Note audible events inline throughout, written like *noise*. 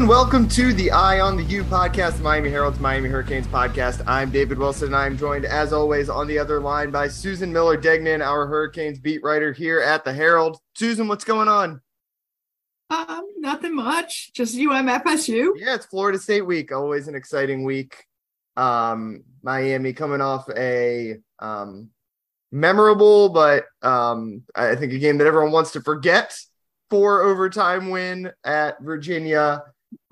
And welcome to the Eye on the U podcast, the Miami Herald's Miami Hurricanes podcast. I'm David Wilson, and I'm joined, as always, on the other line by Susan Miller Degnan, our Hurricanes beat writer here at the Herald. Susan, what's going on? Um, nothing much. Just UMFSU. Yeah, it's Florida State week. Always an exciting week. Um, Miami coming off a um, memorable, but um, I think a game that everyone wants to forget four overtime win at Virginia.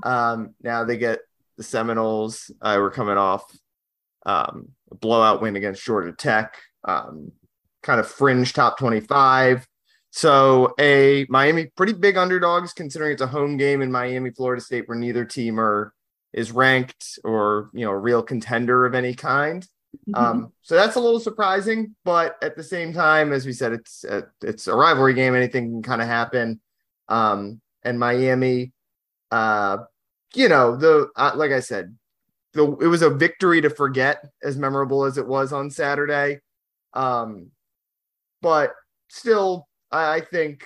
Um, now they get the Seminoles. Uh, we're coming off um, a blowout win against Georgia Tech, um, kind of fringe top 25. So a Miami pretty big underdogs considering it's a home game in Miami, Florida State, where neither team are is ranked or you know a real contender of any kind. Mm-hmm. Um, so that's a little surprising, but at the same time, as we said, it's a, it's a rivalry game. Anything can kind of happen. Um, and Miami, uh, you know, the uh, like I said, the it was a victory to forget, as memorable as it was on Saturday. Um, but still, I, I think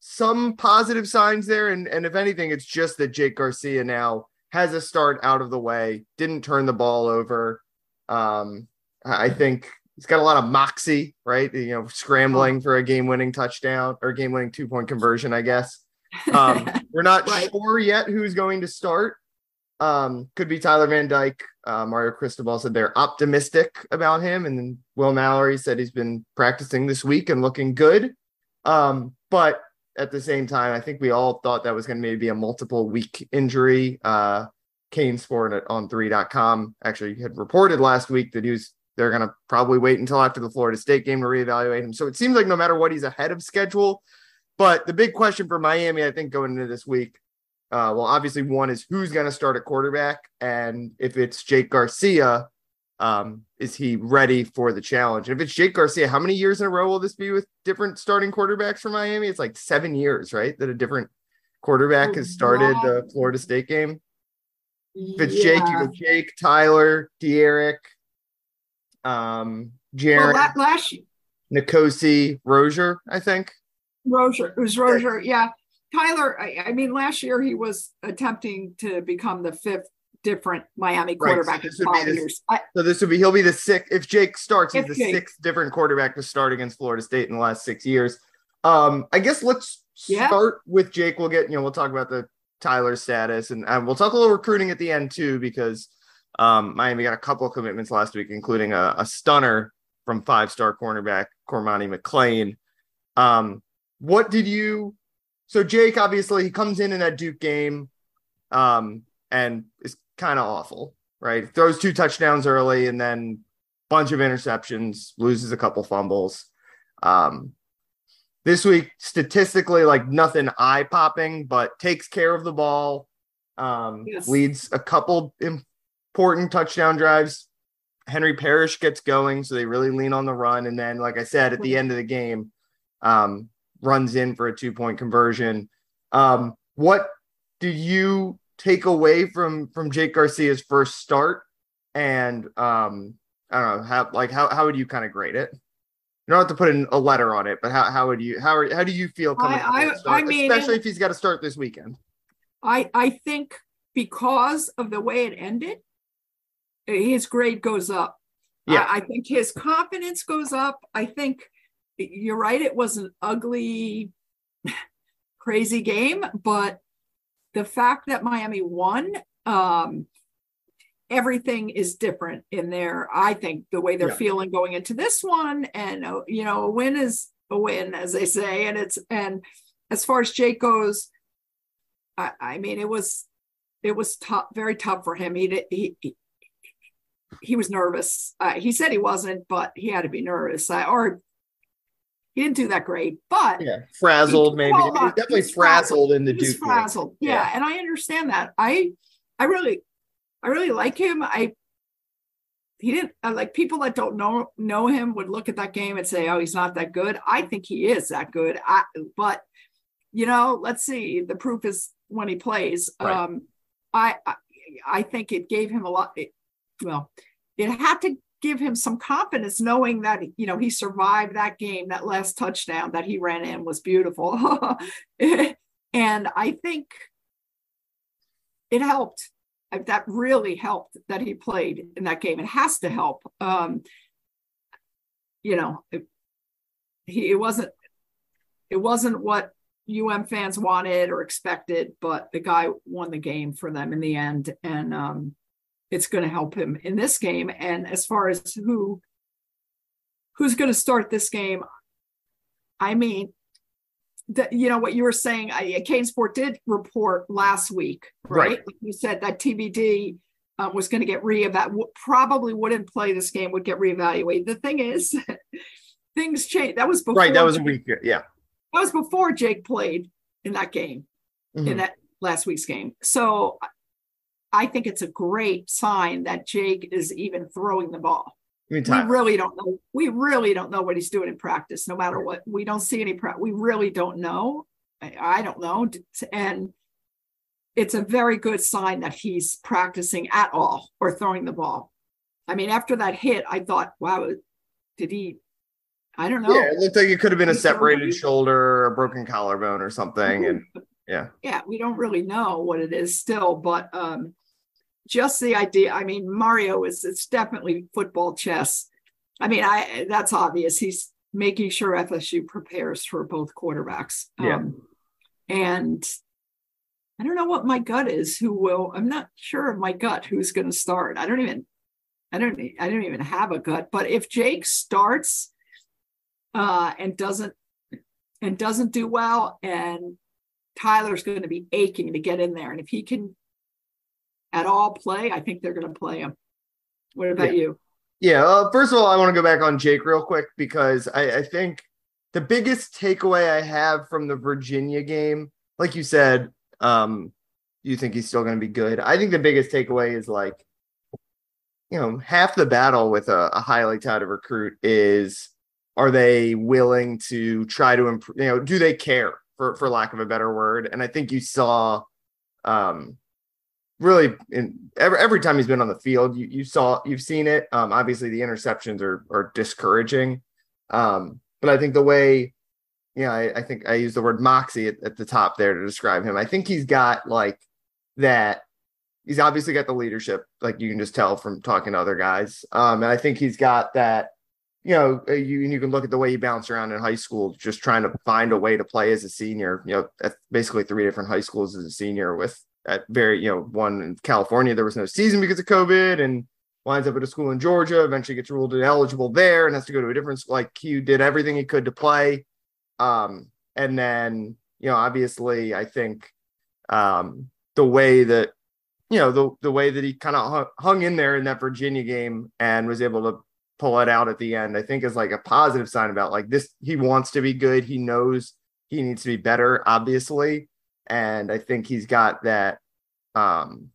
some positive signs there, and and if anything, it's just that Jake Garcia now has a start out of the way, didn't turn the ball over. Um, I think he's got a lot of moxie, right? You know, scrambling for a game-winning touchdown or game-winning two-point conversion, I guess. Um, *laughs* we're not right. sure yet who's going to start. Um, could be Tyler Van Dyke. Uh, Mario Cristobal said they're optimistic about him, and then Will Mallory said he's been practicing this week and looking good. Um, but at the same time, I think we all thought that was going to maybe be a multiple week injury. Uh, CaneSport on 3.com actually had reported last week that he was they're going to probably wait until after the Florida State game to reevaluate him. So it seems like no matter what, he's ahead of schedule. But the big question for Miami, I think, going into this week, uh, well, obviously, one is who's going to start at quarterback, and if it's Jake Garcia, um, is he ready for the challenge? And if it's Jake Garcia, how many years in a row will this be with different starting quarterbacks for Miami? It's like seven years, right? That a different quarterback has started the Florida State game. If it's yeah. Jake, you go Jake, Tyler, D'Eriq, um, Jared, well, last N'Kosi, Rosier, I think. Rosier, it was Rosier, yeah. Tyler, I, I, mean, last year he was attempting to become the fifth different Miami quarterback right, so in five the, years. I, so this would be he'll be the sixth if Jake starts, he's the Jake. sixth different quarterback to start against Florida State in the last six years. Um, I guess let's yeah. start with Jake. We'll get you know we'll talk about the Tyler status and uh, we'll talk a little recruiting at the end too because um, Miami got a couple of commitments last week, including a, a stunner from five star cornerback Cormani McClain. Um, what did you? So Jake, obviously, he comes in in that Duke game, um, and is kind of awful, right? Throws two touchdowns early, and then bunch of interceptions, loses a couple fumbles. Um, this week, statistically, like nothing eye popping, but takes care of the ball. Um, yes. leads a couple important touchdown drives. Henry Parrish gets going, so they really lean on the run. And then, like I said, at the end of the game, um, runs in for a two point conversion. Um, what do you take away from from Jake Garcia's first start? And um, I don't know how like how how would you kind of grade it? You don't have to put in a letter on it, but how, how would you how are, how do you feel coming? I, I, I mean, especially if he's got to start this weekend. I I think because of the way it ended, his grade goes up. Yeah. I, I think his confidence goes up. I think you're right. It was an ugly, *laughs* crazy game, but the fact that Miami won, um, everything is different in there. I think the way they're yeah. feeling going into this one, and uh, you know, a win is a win, as they say, and it's and as far as Jake goes, I, I mean, it was it was tough, very tough for him. He he he, he was nervous. Uh, he said he wasn't, but he had to be nervous. Uh, or he didn't do that great, but yeah, frazzled maybe. Definitely frazzled, frazzled in the Duke. Frazzled, yeah. yeah. And I understand that. I I really I really like him. I he didn't uh, like people that don't know know him would look at that game and say, "Oh, he's not that good." I think he is that good. I, but you know, let's see. The proof is when he plays. Right. Um, I, I, I think it gave him a lot. It, well, it had to give him some confidence knowing that you know he survived that game that last touchdown that he ran in was beautiful. *laughs* And i think it helped. That really helped that he played in that game. It has to help. Um you know it, he it wasn't it wasn't what um fans wanted or expected but the guy won the game for them in the end. And um it's going to help him in this game. And as far as who who's going to start this game, I mean, the, you know what you were saying. I, CaneSport did report last week, right? right. You said that TVD uh, was going to get reevaluated. Probably wouldn't play this game. Would get reevaluated. The thing is, *laughs* things change. That was before. Right. That was a week. Yeah. That was before Jake played in that game, mm-hmm. in that last week's game. So I think it's a great sign that Jake is even throwing the ball. We really don't know. We really don't know what he's doing in practice, no matter what. We don't see any practice. We really don't know. I, I don't know. And it's a very good sign that he's practicing at all or throwing the ball. I mean, after that hit, I thought, wow, did he? I don't know. Yeah, it looked like it could have been a separated shoulder, or a broken collarbone, or something. And yeah, yeah, we don't really know what it is still, but um, just the idea. I mean, Mario is it's definitely football chess. I mean, I that's obvious. He's making sure FSU prepares for both quarterbacks. Yeah. Um, and I don't know what my gut is. Who will? I'm not sure of my gut. Who's going to start? I don't even. I don't. I don't even have a gut. But if Jake starts uh, and doesn't and doesn't do well, and Tyler's going to be aching to get in there, and if he can at all play, I think they're going to play him. What about yeah. you? Yeah. Uh, first of all, I want to go back on Jake real quick because I, I think the biggest takeaway I have from the Virginia game, like you said, um, you think he's still going to be good. I think the biggest takeaway is like, you know, half the battle with a, a highly touted recruit is are they willing to try to improve, you know, do they care for, for lack of a better word? And I think you saw, um, really in every, every time he's been on the field, you, you saw you've seen it. Um, obviously the interceptions are are discouraging. Um, but I think the way, yeah, I, I think I use the word moxie at, at the top there to describe him. I think he's got like that. He's obviously got the leadership, like you can just tell from talking to other guys. Um, and I think he's got that you know, uh, you you can look at the way he bounced around in high school, just trying to find a way to play as a senior. You know, basically three different high schools as a senior with at very, you know, one in California, there was no season because of COVID and winds up at a school in Georgia, eventually gets ruled ineligible there and has to go to a different school. Like he did everything he could to play. Um, and then, you know, obviously, I think um, the way that, you know, the, the way that he kind of hung in there in that Virginia game and was able to pull it out at the end, I think is like a positive sign about like this. He wants to be good. He knows he needs to be better, obviously and I think he's got that, um,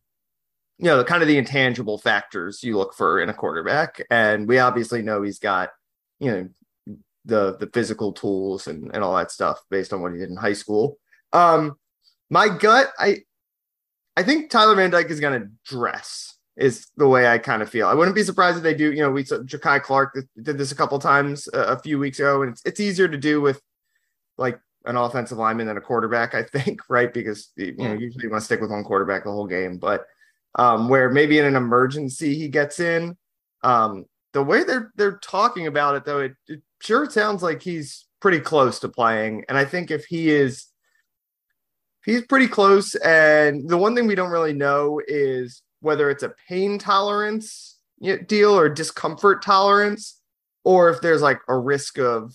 you know, kind of the intangible factors you look for in a quarterback, and we obviously know he's got, you know, the the physical tools and and all that stuff based on what he did in high school. Um, my gut, I, I think Tyler Van Dyke is going to dress is the way I kind of feel. I wouldn't be surprised if they do. You know, we Jakai Clark did this a couple times a, a few weeks ago, and it's it's easier to do with like an offensive lineman than a quarterback, I think, *laughs* right? Because you know, usually you want to stick with one quarterback the whole game, but um, where maybe in an emergency he gets in. Um, the way they're they're talking about it though, it, it sure sounds like he's pretty close to playing. And I think if he is he's pretty close, and the one thing we don't really know is whether it's a pain tolerance deal or discomfort tolerance, or if there's like a risk of,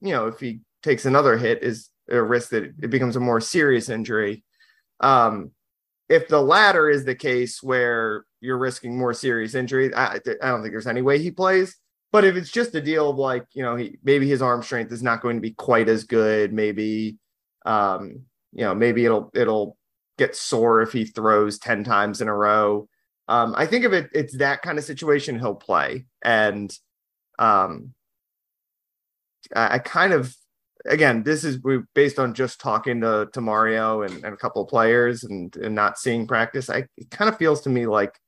you know, if he takes another hit, is a risk that it becomes a more serious injury. Um, if the latter is the case where you're risking more serious injury, I, I don't think there's any way he plays. But if it's just a deal of like, you know, he maybe his arm strength is not going to be quite as good, maybe um, you know, maybe it'll it'll get sore if he throws 10 times in a row. Um, I think if it it's that kind of situation, he'll play. And um I, I kind of again, this is based on just talking to, to Mario and, and a couple of players and, and not seeing practice. I it kind of feels to me like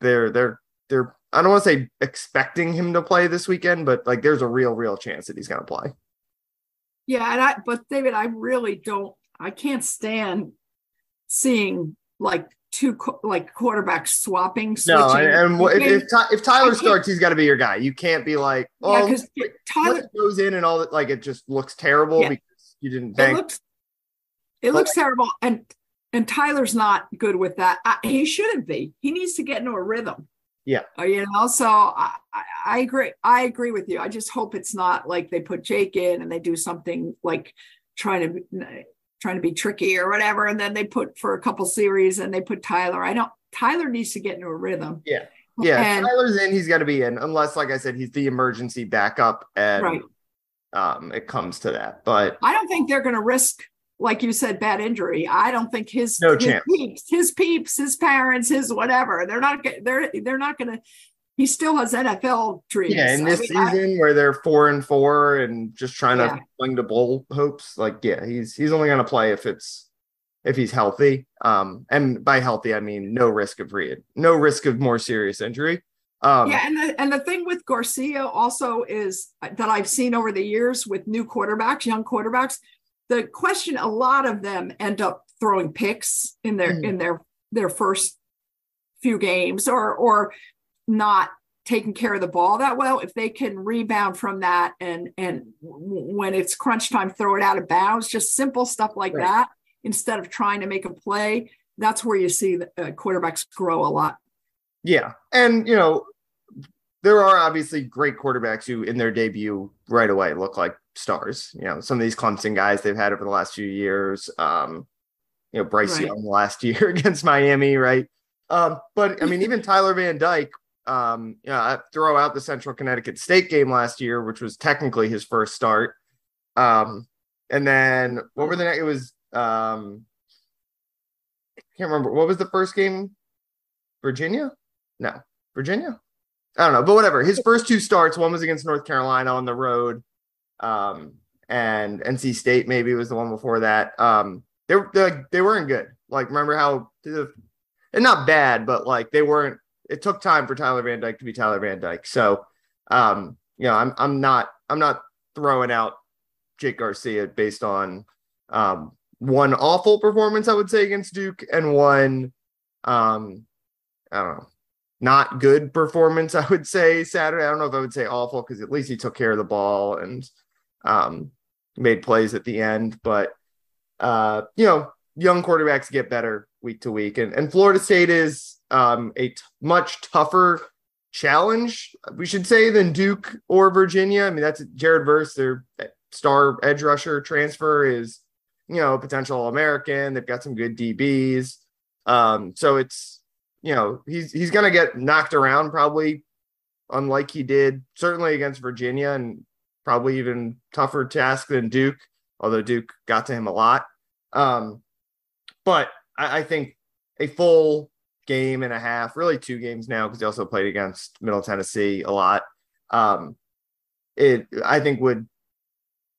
they're they're they're I don't want to say expecting him to play this weekend, but like there's a real, real chance that he's gonna play. Yeah, and I but David, I really don't I can't stand seeing like two like quarterback swapping. Switching. No, and, and if, if, if Tyler starts, he's got to be your guy. You can't be like, oh, yeah, because Tyler goes in and all that. Like it just looks terrible yeah. because you didn't think. It looks, it looks terrible, and and Tyler's not good with that. I, he shouldn't be. He needs to get into a rhythm. Yeah. Uh, you know, so I, I agree. I agree with you. I just hope it's not like they put Jake in and they do something like trying to trying to be tricky or whatever. And then they put for a couple series and they put Tyler. I don't, Tyler needs to get into a rhythm. Yeah. Yeah. And, Tyler's in, he's got to be in, unless, like I said, he's the emergency backup and right. um, it comes to that. But I don't think they're going to risk, like you said, bad injury. I don't think his, no his chance. peeps, his peeps, his parents, his whatever, they're not, they're, they're not going to, he still has NFL dreams. Yeah, in this I mean, season I, where they're four and four and just trying yeah. to cling to bowl hopes, like yeah, he's he's only gonna play if it's if he's healthy. Um, and by healthy I mean no risk of re no risk of more serious injury. Um, yeah, and the and the thing with Garcia also is that I've seen over the years with new quarterbacks, young quarterbacks, the question a lot of them end up throwing picks in their mm. in their their first few games or or not taking care of the ball that well if they can rebound from that and and when it's crunch time throw it out of bounds just simple stuff like right. that instead of trying to make a play that's where you see the uh, quarterbacks grow a lot yeah and you know there are obviously great quarterbacks who in their debut right away look like stars you know some of these clemson guys they've had over the last few years um you know bryce right. young last *laughs* year against miami right um but i mean even tyler van dyke um, yeah, throw out the Central Connecticut State game last year, which was technically his first start. Um, and then what were the next? It was um, I can't remember what was the first game. Virginia? No, Virginia. I don't know, but whatever. His first two starts, one was against North Carolina on the road, um, and NC State maybe was the one before that. Um, they they they weren't good. Like remember how and not bad, but like they weren't it took time for Tyler Van Dyke to be Tyler Van Dyke. So, um, you know, I'm I'm not I'm not throwing out Jake Garcia based on um, one awful performance, I would say, against Duke, and one um, I don't know, not good performance, I would say Saturday. I don't know if I would say awful because at least he took care of the ball and um, made plays at the end. But uh, you know, young quarterbacks get better week to week, and and Florida State is um, a t- much tougher challenge, we should say, than Duke or Virginia. I mean, that's Jared Verse, their star edge rusher transfer, is you know potential American. They've got some good DBs, um, so it's you know he's he's gonna get knocked around probably, unlike he did certainly against Virginia, and probably even tougher task than Duke. Although Duke got to him a lot, um, but I, I think a full game and a half, really two games now, because he also played against Middle Tennessee a lot. Um, it I think would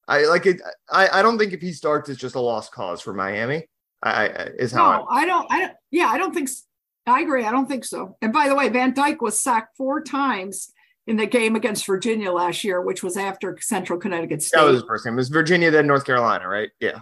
I like it. I, I don't think if he starts, it's just a lost cause for Miami. I, I is how no, I, I don't. I don't. Yeah, I don't think. I agree. I don't think so. And by the way, Van Dyke was sacked four times in the game against Virginia last year, which was after Central Connecticut State. That was his first game. It was Virginia, then North Carolina, right? Yeah.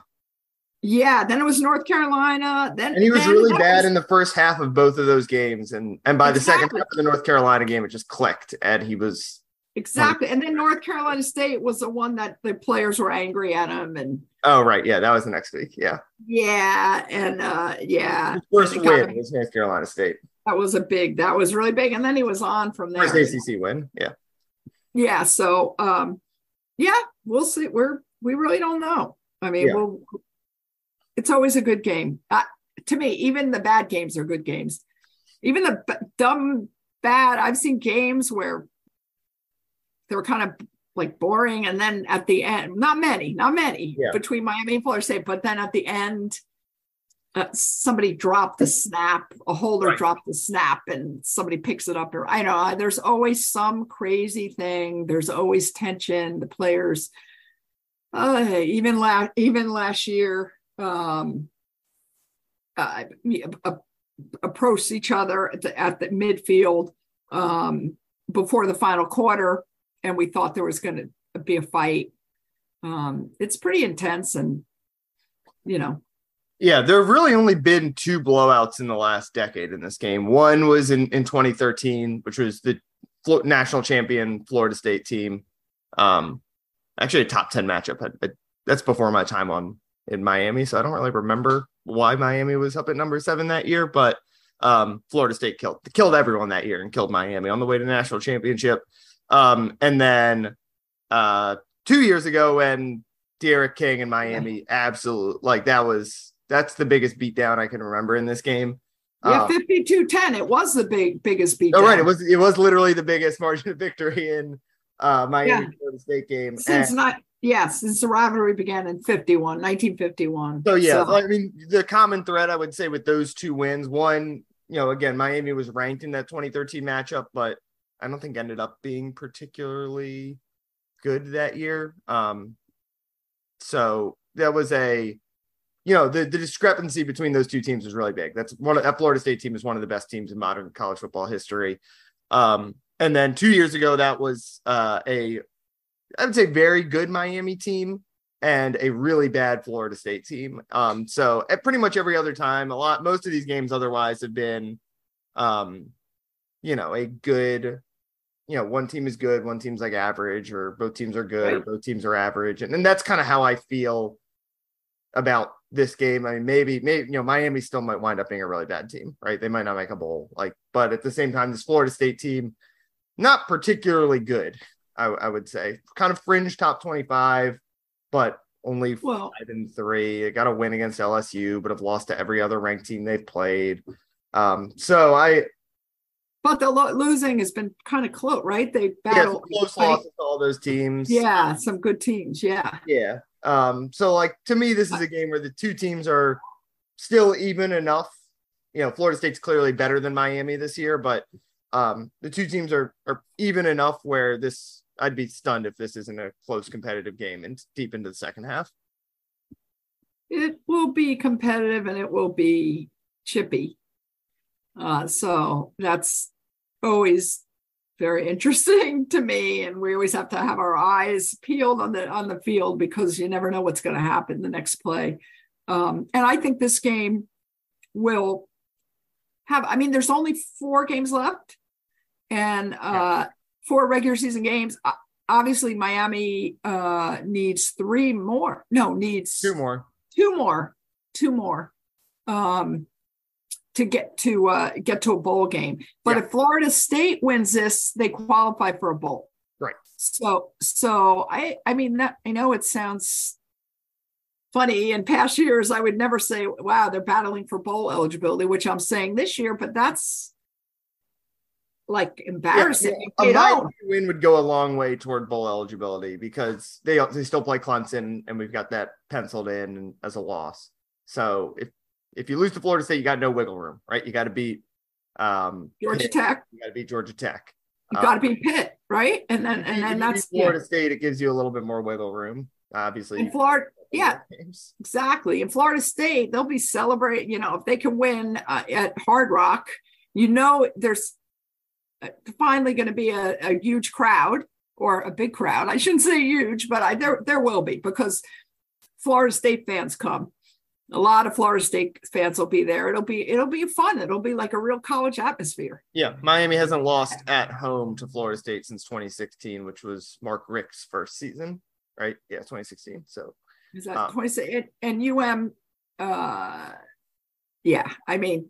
Yeah, then it was North Carolina. Then and he was then really bad was, in the first half of both of those games, and and by exactly. the second half of the North Carolina game, it just clicked, and he was Exactly. And then North Carolina State was the one that the players were angry at him and Oh right, yeah, that was the next week. Yeah. Yeah, and uh yeah. His first win was North Carolina State. That was a big, that was really big. And then he was on from there. First ACC win. Yeah. Yeah. So um yeah, we'll see. We're we really don't know. I mean, yeah. we'll it's always a good game. Uh, to me, even the bad games are good games. Even the b- dumb bad, I've seen games where they were kind of like boring. And then at the end, not many, not many yeah. between Miami and Florida State, but then at the end, uh, somebody dropped the snap, a holder right. dropped the snap, and somebody picks it up. Or I know there's always some crazy thing. There's always tension. The players, uh, even last even last year, um, uh, approached each other at the, at the midfield um, before the final quarter and we thought there was going to be a fight. Um, it's pretty intense, and you know. Yeah, there have really only been two blowouts in the last decade in this game. One was in, in 2013, which was the national champion Florida State team. Um, actually, a top 10 matchup. I, I, that's before my time on in Miami, so I don't really remember why Miami was up at number seven that year. But um, Florida State killed killed everyone that year and killed Miami on the way to national championship. Um, and then uh, two years ago when D'Eriq King and Miami, absolute like that was that's the biggest beatdown I can remember in this game. Yeah, um, 52-10. It was the big biggest beat. Oh, right. It was it was literally the biggest margin of victory in uh Miami yeah. Florida State game. Since and, not since the rivalry began in 51, 1951. So yeah, so. I mean the common thread I would say with those two wins, one, you know, again, Miami was ranked in that 2013 matchup, but I don't think ended up being particularly good that year. Um, so that was a, you know, the, the discrepancy between those two teams was really big. That's one of that Florida State team is one of the best teams in modern college football history. Um, and then two years ago, that was uh, a, I would say, very good Miami team and a really bad Florida State team. Um, so at pretty much every other time, a lot, most of these games otherwise have been, um, you know, a good you know, one team is good, one team's like average, or both teams are good, right. or both teams are average. And, and that's kind of how I feel about this game. I mean, maybe, maybe, you know, Miami still might wind up being a really bad team, right? They might not make a bowl, like, but at the same time, this Florida State team, not particularly good, I, I would say. Kind of fringe top 25, but only well, five and three. They got a win against LSU, but have lost to every other ranked team they've played. Um, so I, but the lo- losing has been kind of close, right? They battle yeah, close losses to all those teams. Yeah, some good teams. Yeah. Yeah. Um, so like to me, this is a game where the two teams are still even enough. You know, Florida State's clearly better than Miami this year, but um, the two teams are are even enough where this I'd be stunned if this isn't a close competitive game and deep into the second half. It will be competitive and it will be chippy. Uh, so that's always very *laughs* interesting to me and we always have to have our eyes peeled on the on the field because you never know what's going to happen the next play um, and i think this game will have i mean there's only four games left and uh, four regular season games obviously miami uh, needs three more no needs two more two more two more um, to get to uh, get to a bowl game. But yeah. if Florida State wins this, they qualify for a bowl. Right. So so I I mean that I know it sounds funny. In past years, I would never say, "Wow, they're battling for bowl eligibility," which I'm saying this year. But that's like embarrassing. Yeah, a win would go a long way toward bowl eligibility because they they still play Clemson, and we've got that penciled in as a loss. So if if you lose to Florida State, you got no wiggle room, right? You got to beat um, Georgia Pitt. Tech. You got to beat Georgia Tech. You got to beat Pitt, right? And then and then that's Florida yeah. State. It gives you a little bit more wiggle room, obviously. In Florida, yeah, exactly. In Florida State, they'll be celebrating. You know, if they can win uh, at Hard Rock, you know, there's finally going to be a, a huge crowd or a big crowd. I shouldn't say huge, but I there there will be because Florida State fans come a lot of Florida State fans will be there. It'll be it'll be fun. It'll be like a real college atmosphere. Yeah, Miami hasn't lost at home to Florida State since 2016, which was Mark Richt's first season, right? Yeah, 2016. So is that um, 20 and UM uh yeah, I mean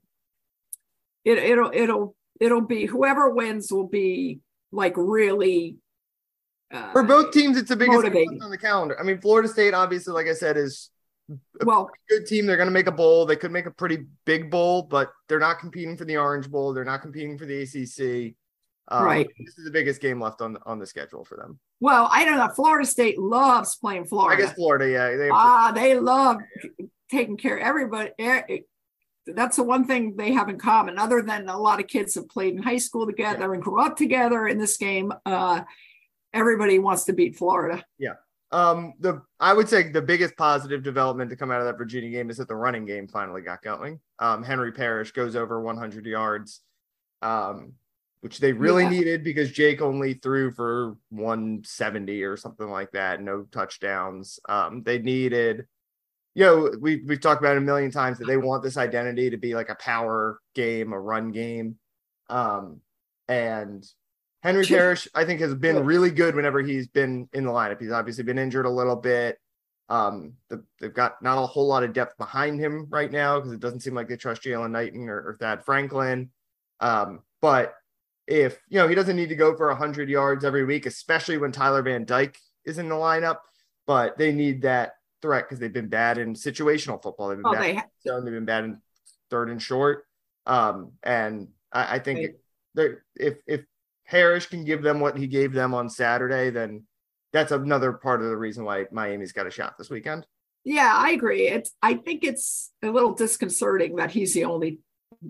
it it'll it'll it'll be whoever wins will be like really uh, for both teams it's the biggest on the calendar. I mean Florida State obviously like I said is well good team. They're going to make a bowl. They could make a pretty big bowl but they're not competing for the orange bowl. They're not competing for the acc um, right. this is the biggest game left on on the schedule for them. Well i don't know. Florida state loves playing florida i guess florida. Yeah. They ah they love taking care of everybody that's the one thing they have in common other than a lot of kids have played in high school together yeah. and grew up together in this game uh everybody wants to beat florida yeah um, the I would say the biggest positive development to come out of that Virginia game is that the running game finally got going. Um, Henry Parrish goes over 100 yards, um, which they really yeah. needed because Jake only threw for 170 or something like that, no touchdowns. Um, they needed, you know, we we've talked about it a million times that they want this identity to be like a power game, a run game, um, and Henry Parrish, I think, has been really good whenever he's been in the lineup. He's obviously been injured a little bit. Um, the, they've got not a whole lot of depth behind him right now because it doesn't seem like they trust Jaylan Knighton or, or Thad Franklin. Um, but if you know he doesn't need to go for 100 yards every week, especially when Tyler Van Dyke is in the lineup, but they need that threat because they've been bad in situational football. They've been oh, bad. They ha- they've been bad in third and short. Um, and I, I think if if Parrish can give them what he gave them on Saturday, then that's another part of the reason why Miami's got a shot this weekend. Yeah, I agree. It's I think it's a little disconcerting that he's the only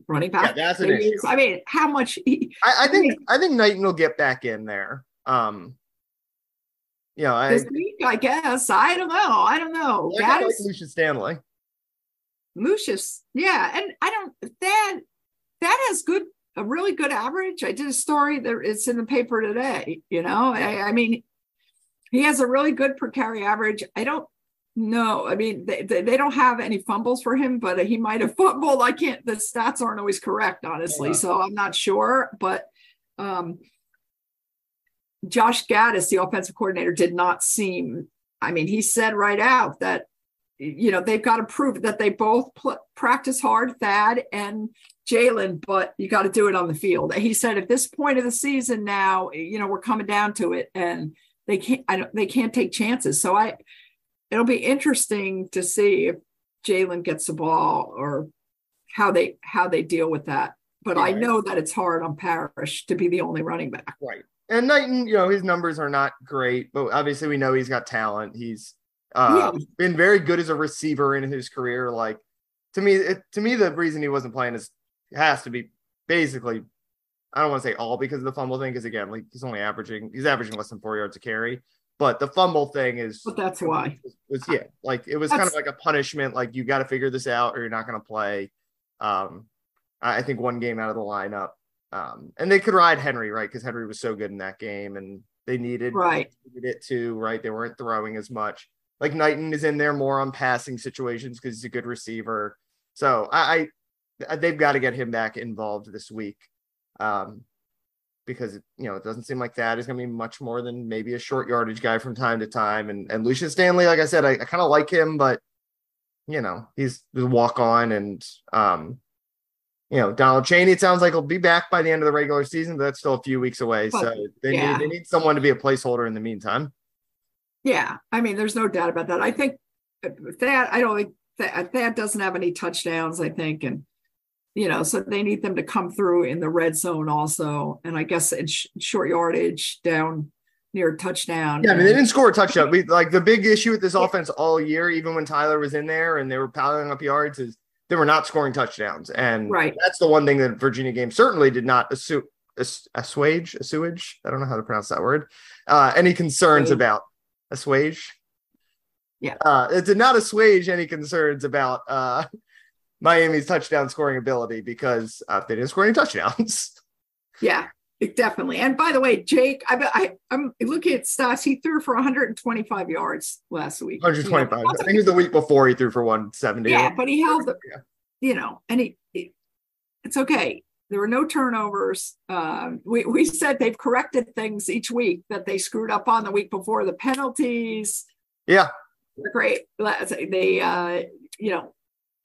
running back. Yeah, that's an issue. I mean, how much he, I, I think I, mean, I think Knighton will get back in there. Um you know, I, this week, I guess. I don't know. I don't know. That is, like Lucius Stanley. Lucius, yeah. And I don't that that has good a really good average. I did a story that it's in the paper today. You know, I, I mean, he has a really good per carry average. I don't know. I mean, they, they don't have any fumbles for him, but he might have *laughs* fumbled. I can't. The stats aren't always correct, honestly. Yeah. So I'm not sure. But um, Josh Gattis, the offensive coordinator, did not seem. I mean, he said right out that you know they've got to prove that they both pl- practice hard, Thad and Jaylan, but you got to do it on the field. He said at this point of the season now, you know, we're coming down to it, and they can't. I don't. They can't take chances. So I, it'll be interesting to see if Jaylan gets the ball or how they how they deal with that. But I know that it's hard on Parrish to be the only running back. Right. And Knighton, you know, his numbers are not great, but obviously we know he's got talent. He's uh, yeah. been very good as a receiver in his career. Like to me, it, to me, the reason he wasn't playing is has to be basically. I don't want to say all because of the fumble thing, because again, like he's only averaging he's averaging less than four yards a carry. But the fumble thing is, but that's why was, was yeah, like it was that's, kind of like a punishment. Like you got to figure this out, or you're not going to play. Um, I think one game out of the lineup, um, and they could ride Henry right because Henry was so good in that game, and they needed right needed it too. Right, they weren't throwing as much. Like Knighton is in there more on passing situations because he's a good receiver. So I, I they've got to get him back involved this week. Um, because you know it doesn't seem like that is going to be much more than maybe a short yardage guy from time to time. And and Lucius Stanley, like I said, I, I kind of like him, but you know he's the walk on, and um, you know Donald Chaney. It sounds like he'll be back by the end of the regular season, but that's still a few weeks away. But, so they yeah. need they need someone to be a placeholder in the meantime. Yeah, I mean, there's no doubt about that. I think uh, that I don't think uh, that that doesn't have any touchdowns. I think, and you know, so they need them to come through in the red zone also, and I guess in sh- short yardage down near touchdown. Yeah, I mean, they didn't score a touchdown. *laughs* We like the big issue with this offense all year, even when Tyler was in there and they were piling up yards, is they were not scoring touchdowns, and right. that's the one thing that Virginia game certainly did not assume assuage, assuage. I don't know how to pronounce that word. Uh, any concerns about assuage. Yeah. Uh, it did not assuage any concerns about uh, Miami's touchdown scoring ability because uh, they didn't score any touchdowns. *laughs* Yeah. Definitely. And by the way, Jake, I, I, am looking at stats. He threw for 125 yards last week. 125. You know, I think it was the week before he threw for 170. Yeah, but he held the, yeah. you know, and he, he, it's okay. There were no turnovers. Um, we, we said they've corrected things each week that they screwed up on the week before. The penalties. Yeah. Great. They, uh, you know,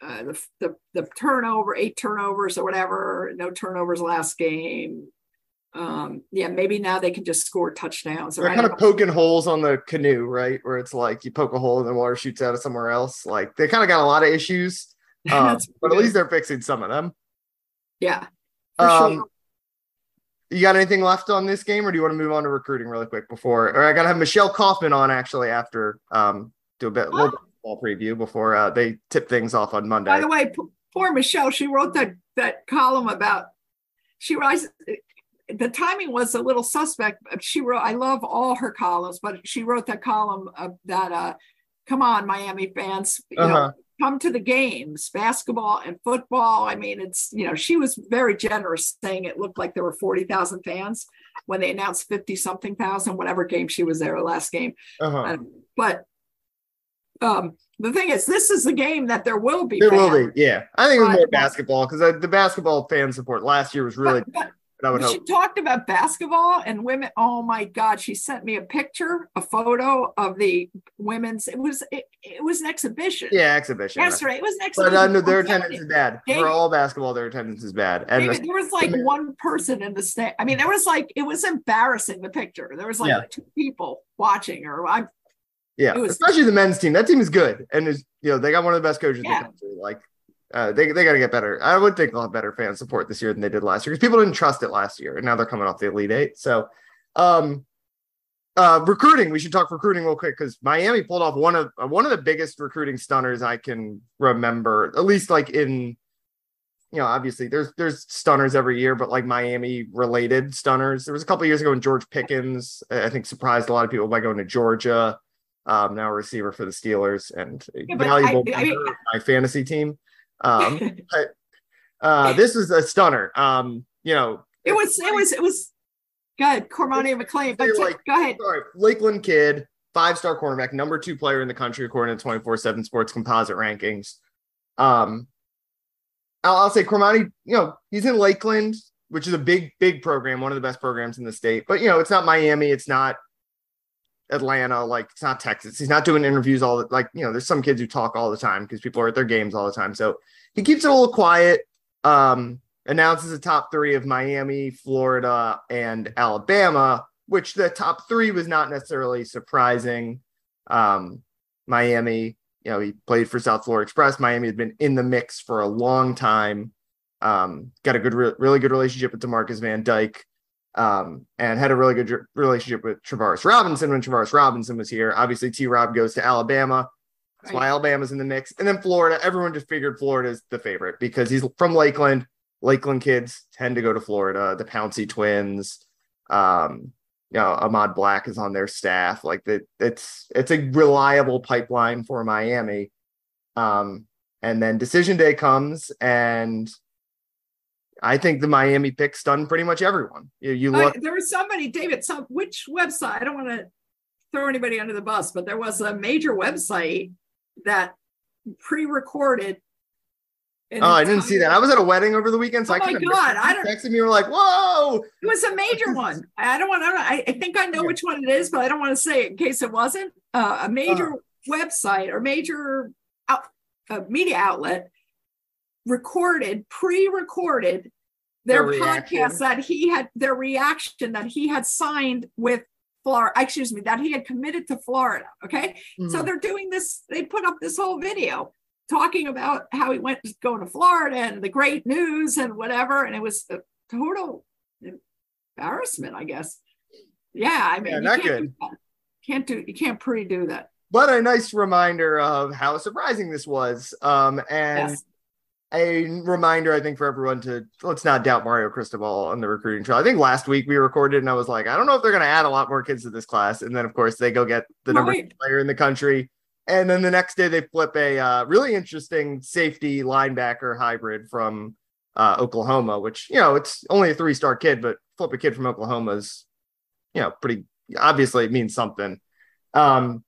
uh, the, the the turnover, eight turnovers or whatever, no turnovers last game. Um, yeah, maybe now they can just score touchdowns. They're kind of know. poking holes on the canoe, right? Where it's like you poke a hole and the water shoots out of somewhere else. Like they kind of got a lot of issues, *laughs* um, but at least they're fixing some of them. Yeah. Um, sure. You got anything left on this game, or do you want to move on to recruiting really quick before? Or I got to have Michelle Kaufman on actually after um, do a bit, oh. little bit ball preview before uh, they tip things off on Monday. By the way, p- poor Michelle, she wrote that that column about she writes the timing was a little suspect. She wrote, I love all her columns, but she wrote that column of that, uh, come on, Miami fans, you uh-huh. know, come to the games, basketball and football. I mean, it's, you know, she was very generous saying it looked like there were 40,000 fans when they announced 50 something thousand, whatever game she was there, last game. Uh-huh. but um, the thing is, this is the game that there will be. There fans. will be, yeah. I think it was more basketball because the basketball fan support last year was really. But, but, I she talked about basketball and women. Oh my God! She sent me a picture, a photo of the women's. It was it, it was an exhibition. Yeah, exhibition. Yesterday, right. it was an exhibition. But uh, their attendance is bad David, for all basketball. Their attendance is bad. And David, the, there was like one person in the stand. I mean, there was like it was embarrassing. The picture. There was like yeah. two people watching, or I'm. Yeah, was, especially the men's team. That team is good, and is you know they got one of the best coaches yeah. in the country. Like uh, they they got to get better. I would think they'll have better fan support this year than they did last year because people didn't trust it last year, and now they're coming off the Elite Eight. So, um, uh, recruiting. We should talk recruiting real quick because Miami pulled off one of uh, one of the biggest recruiting stunners I can remember. At least like in, you know, obviously there's there's stunners every year, but like Miami related stunners. There was a couple years ago when George Pickens, I think, surprised a lot of people by going to Georgia. Um, now a receiver for the Steelers and yeah, valuable I, I, my fantasy team. Um, *laughs* but uh, this is a stunner. Um, you know, it was, it was, it was good. Cormani McClain, but like, go ahead. Sorry, Lakeland kid, five star cornerback, number two player in the country according to 24 7 sports composite rankings. Um, I'll, I'll say Cormani, you know, he's in Lakeland, which is a big, big program, one of the best programs in the state. But, you know, it's not Miami, it's not Atlanta, like it's not Texas. He's not doing interviews all the like, you know, there's some kids who talk all the time because people are at their games all the time. So he keeps it a little quiet. Um, announces the top three of Miami, Florida, and Alabama, which the top three was not necessarily surprising. Um, Miami, you know, he played for South Florida Express. Miami had been in the mix for a long time. Um, got a good, really good relationship with Demarcus Van Dyke um, and had a really good relationship with Travis Robinson when Travis Robinson was here. Obviously, T Rob goes to Alabama. That's right. why Alabama's in the mix. And then Florida, everyone just figured Florida is the favorite because he's from Lakeland. Lakeland kids tend to go to Florida. The Pouncey twins, um, you know, Ahmad Black is on their staff. Like that, it's it's a reliable pipeline for Miami. Um, and then decision day comes, and I think the Miami pick stunned pretty much everyone. You, you look. there was somebody, David. Some which website? I don't want to throw anybody under the bus, but there was a major website that pre-recorded. Oh, I didn't see that. I was at a wedding over the weekend, so oh I my god! I don't. Texted me, you were like, "Whoa!" It was a major *laughs* one. I don't want to. I, I think I know which one it is, but I don't want to say it in case it wasn't uh, a major uh, website or major out, uh, media outlet recorded, pre-recorded their, their podcast that he had their reaction that he had signed with Florida, excuse me, that he had committed to Florida. Okay. Mm-hmm. So they're doing this, they put up this whole video talking about how he went going to Florida and the great news and whatever. And it was a total embarrassment, I guess. Yeah. I mean, yeah, not good. Do can't do, you can't pre do that. But a nice reminder of how surprising this was. Um, and yes a reminder, I think, for everyone to let's not doubt Mario Cristobal on the recruiting trail. I think last week we recorded and I was like, I don't know if they're going to add a lot more kids to this class. And then, of course, they go get the number right. player in the country. And then the next day they flip a uh, really interesting safety linebacker hybrid from uh, Oklahoma, which you know it's only a three star kid, but flip a kid from Oklahoma is you know pretty obviously it means something. Um,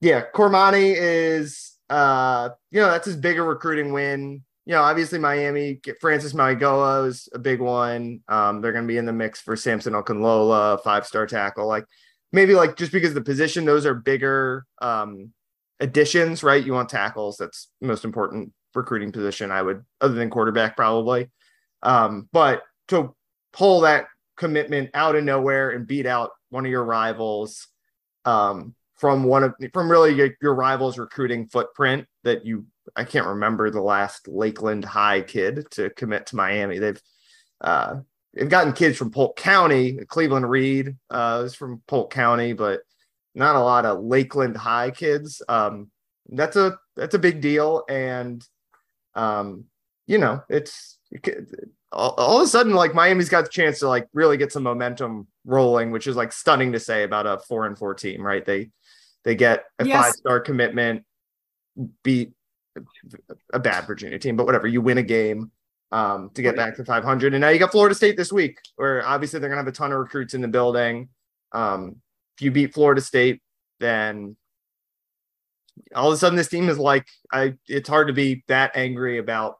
yeah, Cormani is uh, you know that's his bigger recruiting win. You know, obviously Miami, get Francis Mauigoa is a big one. Um, they're going to be in the mix for Samson Okunlola, five star tackle. Like maybe like just because the position, those are bigger um, additions, right? You want tackles. That's most important recruiting position, I would, other than quarterback, probably. Um, but to pull that commitment out of nowhere and beat out one of your rivals um, from one of from really your, your rivals recruiting footprint that you I can't remember the last Lakeland High kid to commit to Miami. They've uh, they've gotten kids from Polk County. Cleveland Reed uh, is from Polk County, but not a lot of Lakeland High kids. Um, that's a that's a big deal, and um, you know, it's all, all, of a sudden like Miami's got the chance to like really get some momentum rolling, which is like stunning to say about a four and four team, right? They they get a yes. five star commitment, beat a bad Virginia team, but whatever, you win a game um, to get back to 500. And now you got Florida State this week, where obviously they're going to have a ton of recruits in the building. Um, if you beat Florida State, then all of a sudden this team is like I it's hard to be that angry about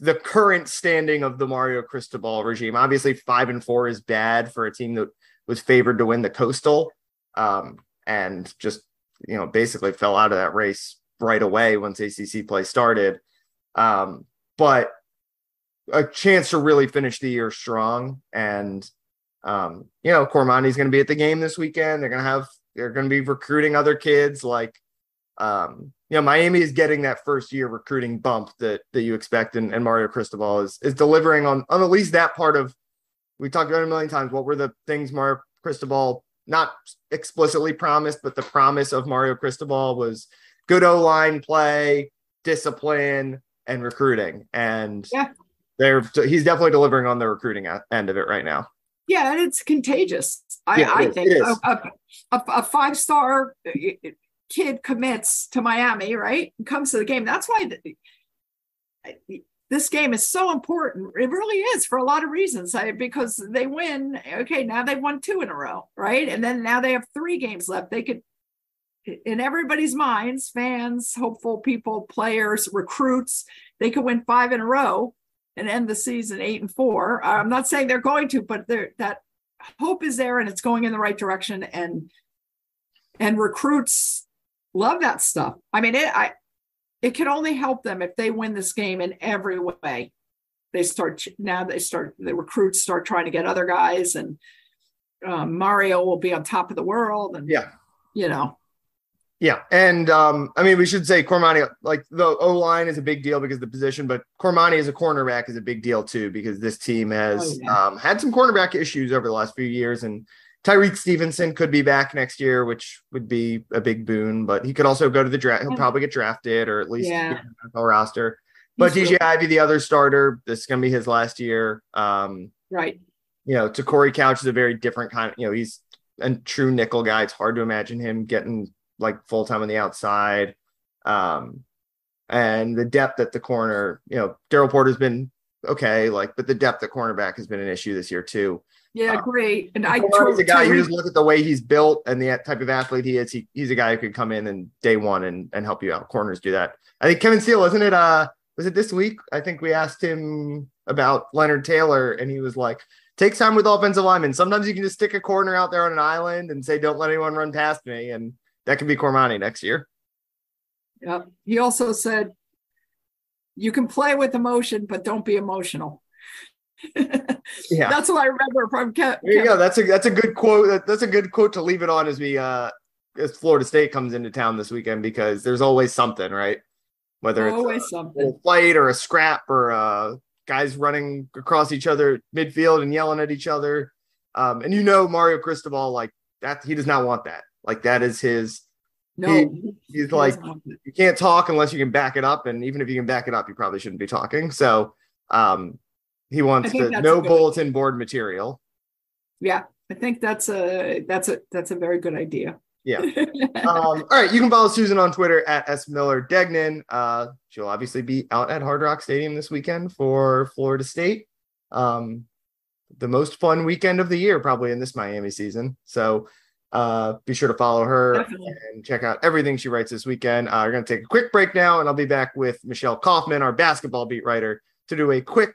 the current standing of the Mario Cristobal regime. Obviously, five and four is bad for a team that was favored to win the coastal. Um, and just you know basically fell out of that race right away once ACC play started. Um, but a chance to really finish the year strong. And um, you know, Cormani's going to be at the game this weekend. They're going to have they're going to be recruiting other kids like um, you know, Miami is getting that first year recruiting bump that that you expect, and, and Mario Cristobal is is delivering on on at least that part of. We talked about a million times. What were the things Mario Cristobal not explicitly promised, but the promise of Mario Cristobal was good O line play, discipline, and recruiting. And yeah. they're he's definitely delivering on the recruiting end of it right now. Yeah, and it's contagious. I, yeah, I think a, a, a, a five star uh, kid commits to Miami, right? Comes to the game. That's why the, this game is so important. It really is for a lot of reasons. I, because they win. Okay, now they've won two in a row, right? And then now they have three games left. They could, in everybody's minds, fans, hopeful people, players, recruits, they could win five in a row and end the season eight and four. I'm not saying they're going to, but that hope is there and it's going in the right direction. And and recruits love that stuff. I mean, it I it can only help them if they win this game in every way. They start now. They start the recruits start trying to get other guys, and um, Mario will be on top of the world. And yeah, you know, yeah, and um, I mean, we should say Cormani, like the O line is a big deal because the position, but Cormani as a cornerback is a big deal too because this team has oh, yeah. um, had some cornerback issues over the last few years, and Tyrique Stevenson could be back next year, which would be a big boon, but he could also go to the draft. He'll probably get drafted or at least yeah. NFL roster. But He's DJ Ivey, the other starter, this is going to be his last year. Um, right. You know, Te'Cory Couch is a very different kind of, you know, he's a true nickel guy. It's hard to imagine him getting like full time on the outside. Um, and the depth at the corner, you know, Daryl Porter's been okay, like, but the depth at cornerback has been an issue this year too. Yeah, uh, great. And I he's a guy you just look at the way he's built and the type of athlete he is. He, he's a guy who could come in and day one and, and help you out. Corners do that. I think Kevin Steele, isn't it? Uh, was it this week? I think we asked him about Leonard Taylor, and he was like, "Takes time with offensive linemen. Sometimes you can just stick a corner out there on an island and say, "Don't let anyone run past me," and that could be Cormani next year. Yeah. He also said, "You can play with emotion, but don't be emotional." Yeah, that's what I remember from. There you go. That's a that's a good quote. that's a good quote to leave it on as we uh as Florida State comes into town this weekend because there's always something, right? Whether it's always a something fight or a scrap or uh guys running across each other midfield and yelling at each other. Um, and you know Mario Cristobal, like that, he does not want that. Like that is his. No, he, he's he like you can't talk unless you can back it up, and even if you can back it up, you probably shouldn't be talking. So, um, he wants the no bulletin board material. Yeah, I think that's a that's a that's a very good idea. Yeah. *laughs* um, all right. You can follow Susan on Twitter at S Miller Degnan. Uh, she'll obviously be out at Hard Rock Stadium this weekend for Florida State. Um, the most fun weekend of the year, probably in this Miami season. So uh, be sure to follow her Definitely. and check out everything she writes this weekend. Uh, we're going to take a quick break now, and I'll be back with Michelle Kaufman, our basketball beat writer, to do a quick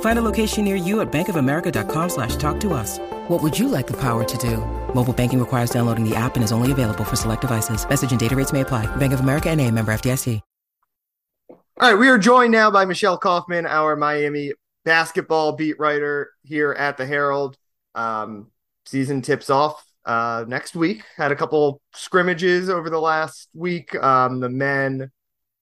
Find a location near you at bankofamerica.com slash talk to us. What would you like the power to do? Mobile banking requires downloading the app and is only available for select devices. Message and data rates may apply. Bank of America and a member FDIC. All right, we are joined now by Michelle Kaufman, our Miami basketball beat writer here at the Herald. Um, season tips off uh, next week. Had a couple scrimmages over the last week. Um, the men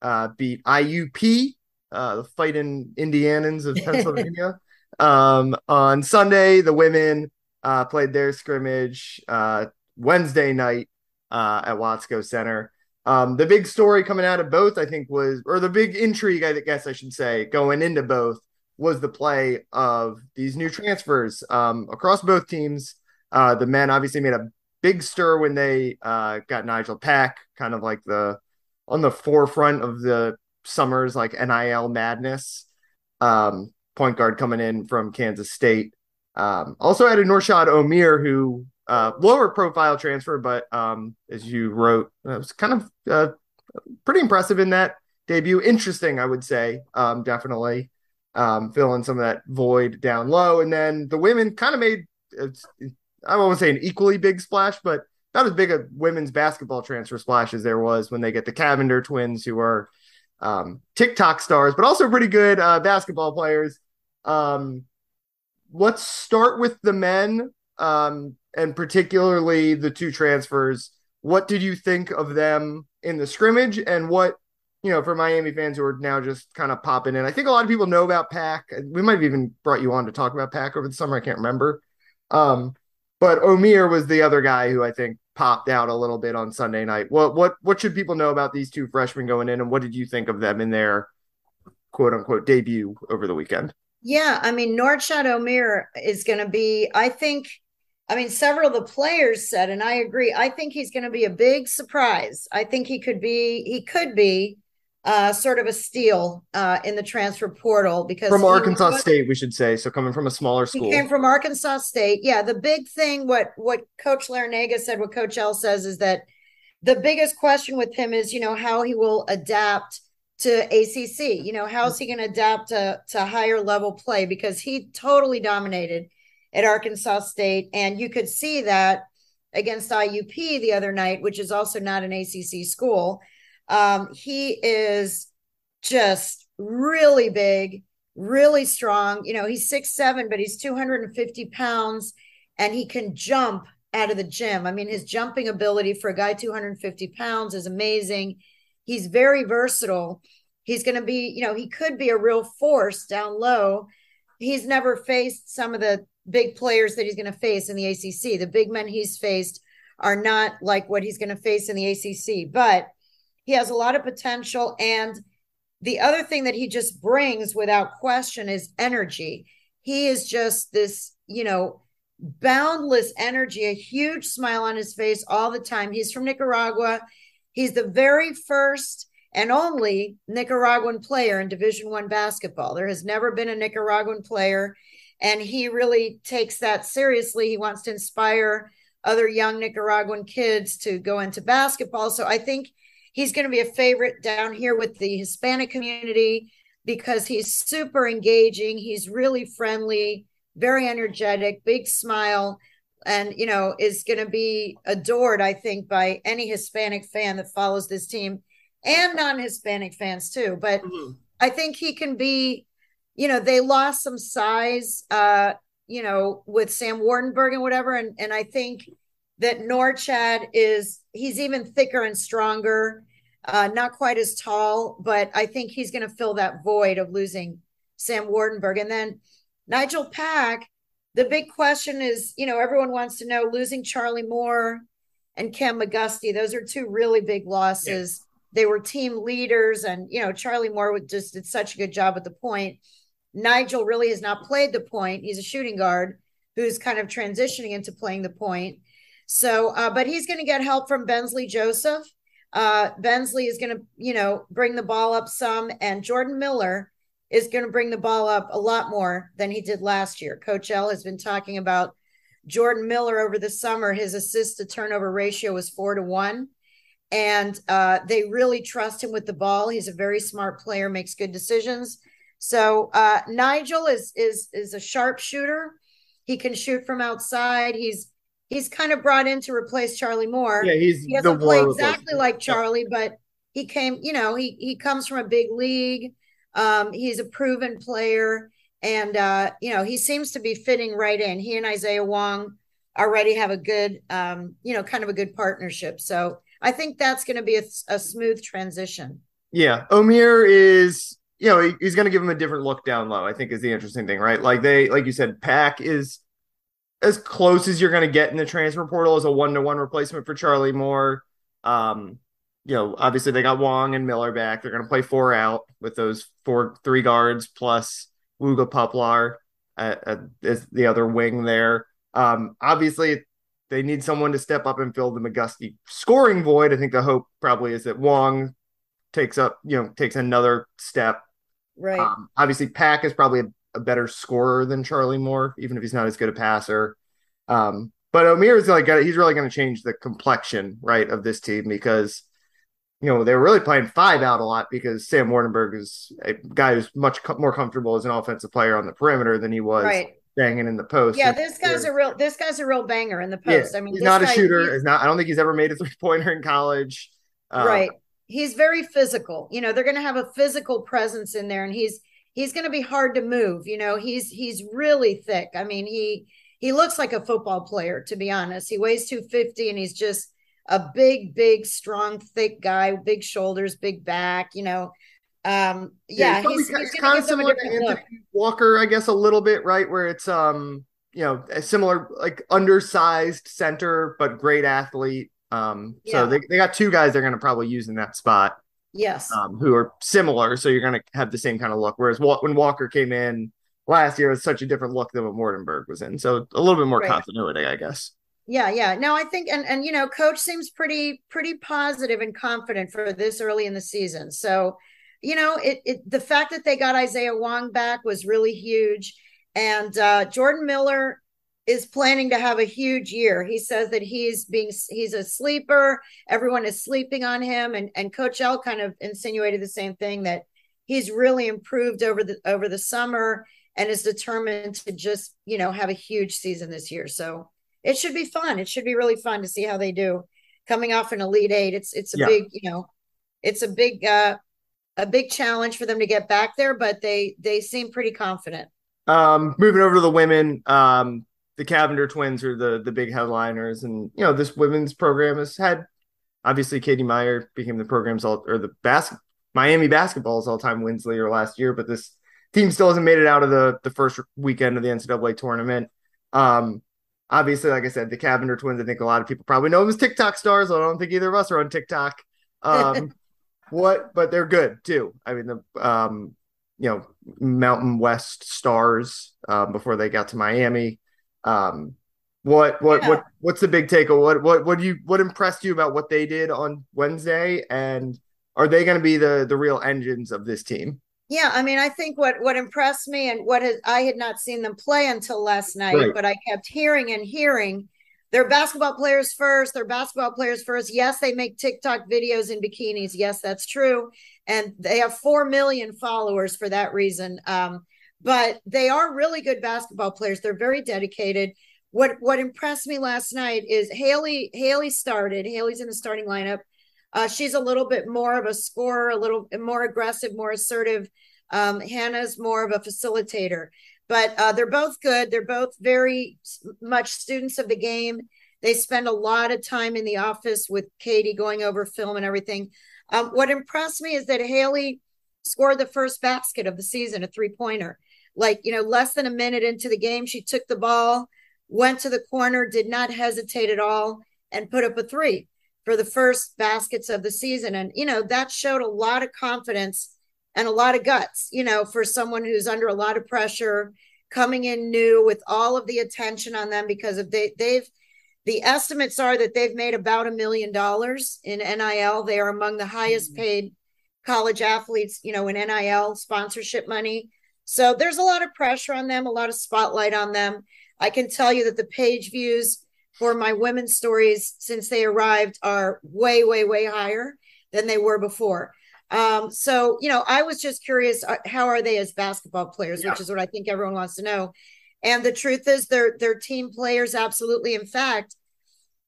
uh, beat IUP, uh, the fighting Indianans of *laughs* Pennsylvania. um, on Sunday, the women uh, played their scrimmage uh, Wednesday night uh, at Watsco Center. Um, the big story coming out of both, I think, was, or the big intrigue, I guess I should say, going into both was the play of these new transfers um, across both teams. Uh, the men obviously made a big stir when they uh, got Nigel Pack, kind of like the on the forefront of the summer's like NIL madness. Um, point guard coming in from Kansas State. Um, also added Norchad Omier, who uh, lower profile transfer, but um, as you wrote, it was kind of uh, pretty impressive in that debut. Interesting, I would say, um, definitely um, filling some of that void down low. And then the women kind of made I won't say an equally big splash, but not as big a women's basketball transfer splash as there was when they get the Cavender twins, who are um, TikTok stars, but also pretty good uh, basketball players. Um, let's start with the men, um, and particularly the two transfers. What did you think of them in the scrimmage, and what you know for Miami fans who are now just kind of popping in? I think a lot of people know about Pack. We might have even brought you on to talk about Pack over the summer. I can't remember. Um, but Omier was the other guy who I think popped out a little bit on Sunday night. What what what should people know about these two freshmen going in, and what did you think of them in their quote unquote debut over the weekend? Yeah, I mean Norchad Omier is going to be. I think. I mean, several of the players said, and I agree. I think he's going to be a big surprise. I think he could be. He could be uh, sort of a steal uh, in the transfer portal because from Arkansas was, State, we should say. So coming from a smaller school, he came from Arkansas State. Yeah, the big thing, what what Coach Larrañaga said, what Coach L says, is that the biggest question with him is, you know, how he will adapt to ACC. You know, how's he going to adapt to to higher level play because he totally dominated at Arkansas State, and you could see that against IUP the other night, which is also not an ACC school um, he is just really big, really strong. You know, he's six seven, but he's 250 pounds and he can jump out of the gym. I mean, his jumping ability for a guy 250 pounds is amazing. He's very versatile. He's going to be, you know, he could be a real force down low. He's never faced some of the big players that he's going to face in the ACC. The big men he's faced are not like what he's going to face in the ACC, but he has a lot of potential. And the other thing that he just brings without question is energy. He is just this, you know, boundless energy, a huge smile on his face all the time. He's from Nicaragua. He's the very first and only Nicaraguan player in Division 1 basketball. There has never been a Nicaraguan player and he really takes that seriously. He wants to inspire other young Nicaraguan kids to go into basketball. So I think He's going to be a favorite down here with the Hispanic community because he's super engaging. He's really friendly, very energetic, big smile, and you know is going to be adored. I think by any Hispanic fan that follows this team, and non-Hispanic fans too. But mm-hmm. I think he can be. You know, they lost some size. Uh, you know, with Sam Waardenburg and whatever, and and I think that Norchad is he's even thicker and stronger, uh, not quite as tall, but I think he's going to fill that void of losing Sam Waardenburg. And then Nigel Pack, the big question is, you know, everyone wants to know losing Charlie Moore and Cam McGusty. Those are two really big losses. Yeah. They were team leaders, and you know, Charlie Moore just did such a good job at the point. Nigel really has not played the point. He's a shooting guard who's kind of transitioning into playing the point. So, uh, but he's going to get help from Bensley Joseph. Uh, Bensley is going to, you know, bring the ball up some, and Jordan Miller is going to bring the ball up a lot more than he did last year. Coach L has been talking about Jordan Miller over the summer. His assist to turnover ratio was four to one. And uh, they really trust him with the ball. He's a very smart player, makes good decisions. So uh, Nigel is is is a sharp shooter. He can shoot from outside. He's he's kind of brought in to replace Charlie Moore. Yeah, he's he doesn't play exactly like Charlie, but he came. You know, he he comes from a big league. Um, he's a proven player, and uh, you know he seems to be fitting right in. He and Isaiah Wong already have a good, um, you know, kind of a good partnership. So I think that's going to be a, a smooth transition. Yeah, Omier is you know, he's going to give him a different look down low. I think is the interesting thing, right? Like they, like you said, Pack is as close as you're going to get in the transfer portal as a one to one replacement for Charlie Moore. Um, you know, obviously they got Wong and Miller back. They're going to play four out with those four three guards plus Wooga Poplar as the other wing there. Um, obviously they need someone to step up and fill the McGusty scoring void. I think the hope probably is that Wong takes up, you know, takes another step Right. Um, obviously, Pack is probably a, a, better scorer than Charlie Moore, even if he's not as good a passer. Um, but Omier is like he's really going to change the complexion, right, of this team because you know they were really playing five out a lot because Sam Waardenburg is a guy who's much co- more comfortable as an offensive player on the perimeter than he was right. banging in the post. Yeah, this guy's a real this guy's a real banger in the post. Yeah, I mean, he's not a shooter. He's not. I don't think he's ever made a *laughs* three pointer in college. Uh, right he's very physical. You know, they're going to have a physical presence in there, and he's he's going to be hard to move. You know, he's he's really thick. I mean, he he looks like a football player to be honest. He weighs 250 and he's just a big, big, strong, thick guy, big shoulders, big back. You know, um, yeah, yeah he's, he's, kind of similar to Anthony. Walker, I guess, a little bit, right? Where it's um, you know, a similar like undersized center but great athlete. Um, yeah. so they, they got two guys they're going to probably use in that spot. Yes. Um, who are similar. So you're going to have the same kind of look. Whereas when Walker came in last year, it was such a different look than what Waardenburg was in. So a little bit more right. continuity, I guess. Yeah, yeah. No, I think and and you know, coach seems pretty pretty positive and confident for this early in the season. So, you know, it, it the fact that they got Isaiah Wong back was really huge. And uh, Jordan Miller is planning to have a huge year. He says that he's being he's a sleeper. Everyone is sleeping on him, and and Coach L kind of insinuated the same thing that he's really improved over the over the summer and is determined to just you know have a huge season this year. So it should be fun. It should be really fun to see how they do coming off an elite eight. It's it's a yeah. big you know it's a big uh a big challenge for them to get back there, but they they seem pretty confident. Um, moving over to the women, um, the Cavender twins are the the big headliners, and you know this women's program has had obviously Katie Meier became the program's all or the basket Miami basketball's all time wins leader last year, but this team still hasn't made it out of the the first weekend of the NCAA tournament. Um, obviously, like I said, the Cavender twins. I think a lot of people probably know them as TikTok stars. I don't think either of us are on TikTok. Um, *laughs* what? But they're good too. I mean, the um, you know Mountain West stars um, before they got to Miami. Um, what what yeah. what what's the big takeaway? What what what do you what impressed you about what they did on Wednesday? And are they going to be the the real engines of this team? Yeah, I mean, I think what what impressed me and what has, I had not seen them play until last night, right. but I kept hearing and hearing they're basketball players first. They're basketball players first. Yes, they make TikTok videos in bikinis. Yes, that's true, and they have four million followers for that reason. Um, but they are really good basketball players. They're very dedicated. What what impressed me last night is Haley. Haley started. Haley's in the starting lineup. Uh, she's a little bit more of a scorer, a little more aggressive, more assertive. Um, Hannah's more of a facilitator, but uh, they're both good. They're both very much students of the game. They spend a lot of time in the office with Katie going over film and everything. Um, what impressed me is that Haley scored the first basket of the season, a three pointer. Like, you know, less than a minute into the game, she took the ball, went to the corner, did not hesitate at all, and put up a three for the first baskets of the season. And, you know, that showed a lot of confidence and a lot of guts, you know, for someone who's under a lot of pressure, coming in new with all of the attention on them because of they they've the estimates are that they've made about a million dollars in NIL. They are among the highest mm-hmm. paid college athletes, you know, in NIL sponsorship money. So there's a lot of pressure on them, a lot of spotlight on them. I can tell you that the page views for my women's stories since they arrived are way, way, way higher than they were before. Um, so you know, I was just curious, uh, how are they as basketball players, yeah. which is what I think everyone wants to know. And the truth is, they're they're team players, absolutely. In fact,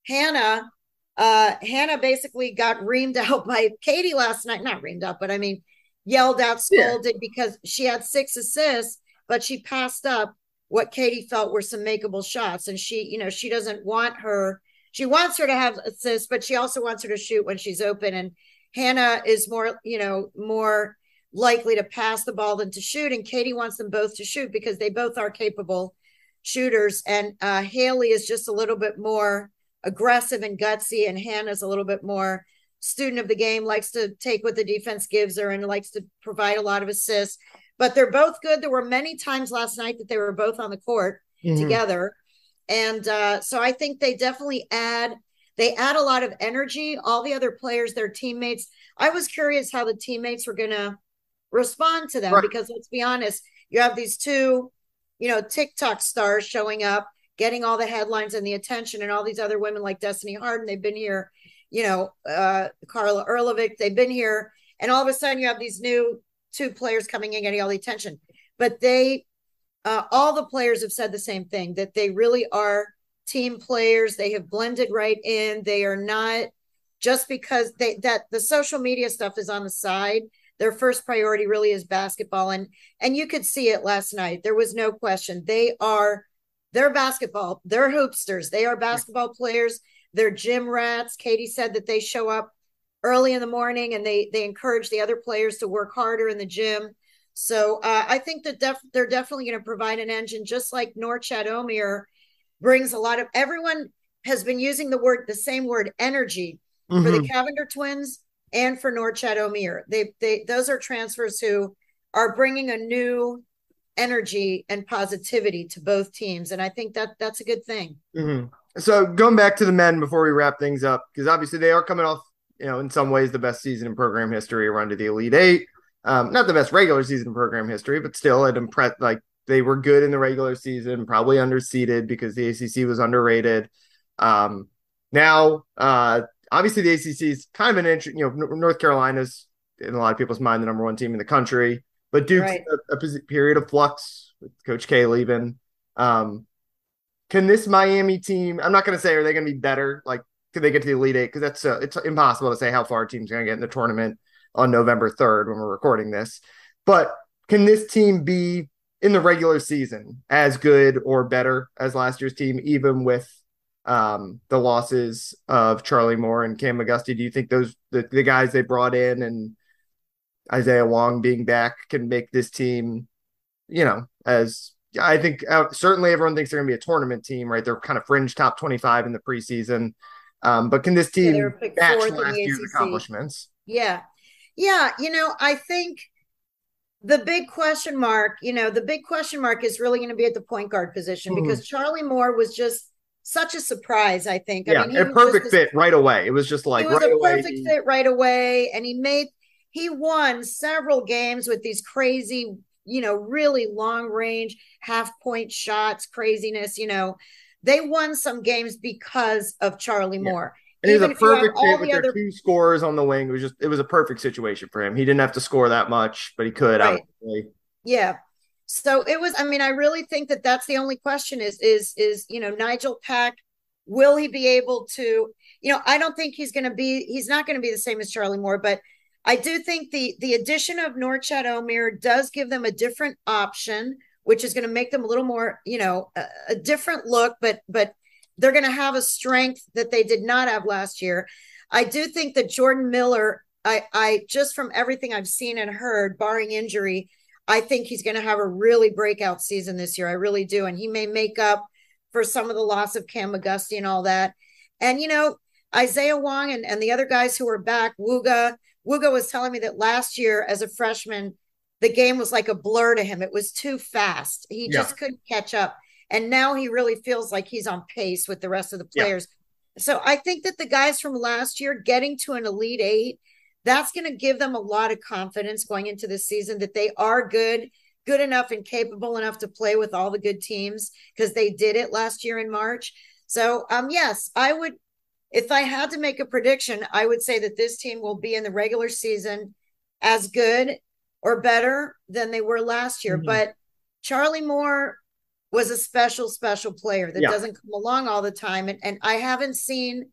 Hannah, uh, Hannah basically got reamed *laughs* out by Katie last night. Not reamed out, but I mean, yelled out, scolded yeah. because she had six assists, but she passed up what Katie felt were some makeable shots. And she, you know, she doesn't want her, she wants her to have assists, but she also wants her to shoot when she's open. And Hannah is more, you know, more likely to pass the ball than to shoot. And Katie wants them both to shoot because they both are capable shooters. And uh, Haley is just a little bit more aggressive and gutsy, and Hannah's a little bit more student of the game, likes to take what the defense gives her and likes to provide a lot of assists. But they're both good. There were many times last night that they were both on the court mm-hmm. together. And uh, so I think they definitely add they add a lot of energy. All the other players, their teammates. I was curious how the teammates were going to respond to them right. because let's be honest, you have these two, you know, TikTok stars showing up, getting all the headlines and the attention, and all these other women like Destiny Harden. They've been here, you know, uh, Carla Erlovic. They've been here, and all of a sudden you have these new two players coming in getting all the attention. But they, uh, all the players have said the same thing that they really are team players. They have blended right in. They are not just because they that the social media stuff is on the side. Their first priority really is basketball, and and you could see it last night. There was no question. They are they're basketball. They're hoopsters. They are basketball players. They're gym rats. Katie said that they show up early in the morning and they they encourage the other players to work harder in the gym. So uh, I think that def- they're definitely going to provide an engine, just like Norchad Omier brings a lot of everyone has been using the word the same word energy mm-hmm. for the mm-hmm. Twins and for Norchad Omier. They they those are transfers who are bringing a new energy and positivity to both teams, and I think that that's a good thing. Mm-hmm. So going back to the men before we wrap things up, because obviously they are coming off, you know, in some ways the best season in program history, a run to the Elite Eight. Um, not the best regular season in program history, but still it impressed. Like they were good in the regular season, probably underseeded because the ACC was underrated. Um, now, uh, obviously, the ACC is kind of an interest. You know, North Carolina's in a lot of people's mind the number one team in the country, but Duke's right. a, a, period of flux with Coach K leaving. Um, can this Miami team? I'm not going to say are they going to be better. Like, could they get to the Elite Eight? Because that's uh, it's impossible to say how far a team's going to get in the tournament on November 3rd when we're recording this. But can this team be in the regular season as good or better as last year's team, even with um, the losses of Charlie Moore and Cam McGusty? Do you think those the, the guys they brought in and Isaiah Wong being back can make this team, you know, as I think uh, certainly everyone thinks they're going to be a tournament team, right? They're kind of fringe top 25 in the preseason. Um, but can this team yeah, match last year's accomplishments? Yeah. Yeah. You know, I think – the big question mark, you know, the big question mark is really going to be at the point guard position mm-hmm. because Charlie Moore was just such a surprise. I think. Yeah, I mean, a perfect fit right away. It was just like it was right a perfect away. fit right away, and he made he won several games with these crazy, you know, really long range half point shots, craziness. You know, they won some games because of Charlie yeah. Moore. And he was a perfect fit with the their two scores on the wing. It was just it was a perfect situation for him. He didn't have to score that much, but he could. Right. Yeah. So it was. I mean, I really think that that's the only question is is is you know Nigel Pack. Will he be able to? You know, I don't think he's going to be. He's not going to be the same as Charlie Moore, but I do think the the addition of Norchad Omier does give them a different option, which is going to make them a little more, you know, a, a different look, but but they're going to have a strength that they did not have last year. I do think that Jordan Miller I, I just from everything I've seen and heard, barring injury, I think he's going to have a really breakout season this year. I really do, and he may make up for some of the loss of Cam McGusty and all that. And you know, Isaiah Wong and, and the other guys who are back, Wooga, Wooga was telling me that last year as a freshman, the game was like a blur to him. It was too fast. He just couldn't catch up. And now he really feels like he's on pace with the rest of the players. Yeah. So I think that the guys from last year getting to an elite eight, that's going to give them a lot of confidence going into the season that they are good, good enough and capable enough to play with all the good teams because they did it last year in March. So um yes, I would if I had to make a prediction, I would say that this team will be in the regular season as good or better than they were last year. Mm-hmm. But Charlie Moore was a special, special player that yeah. doesn't come along all the time. And, and I haven't seen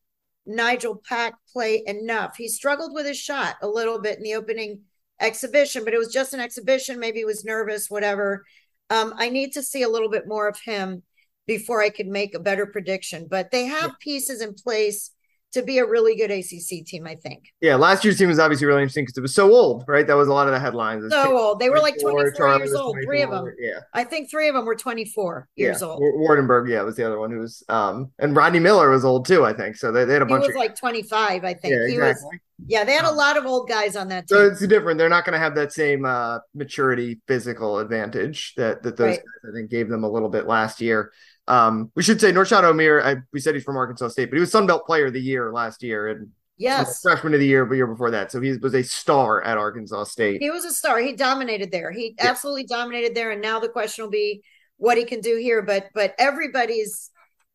Nigel Pack play enough. He struggled with his shot a little bit in the opening exhibition, but it was just an exhibition. Maybe he was nervous, whatever. Um, I need to see a little bit more of him before I could make a better prediction. But they have yeah. pieces in place to be a really good ACC team, I think. Yeah, last year's team was obviously really interesting because it was so old, right? That was a lot of the headlines. So old. They were like 24 years old, three of them. Yeah. I think three of them were 24 years yeah. old. Waardenburg, yeah, was the other one who was, um, and Rodney Miller was old too, I think. So they, they had a bunch he was of like 25, I think. Yeah, he exactly. was, yeah, they had a um, lot of old guys on that team. So it's different. They're not going to have that same uh, maturity, physical advantage that that those right. guys, I think gave them a little bit last year. Um, we should say Norchad Omier. I, we said he's from Arkansas State, but he was Sun Belt Player of the Year last year, and yes, freshman of the year, but year before that. So he was a star at Arkansas State. He was a star. He dominated there. He yeah. absolutely dominated there. And now the question will be what he can do here. But but everybody's.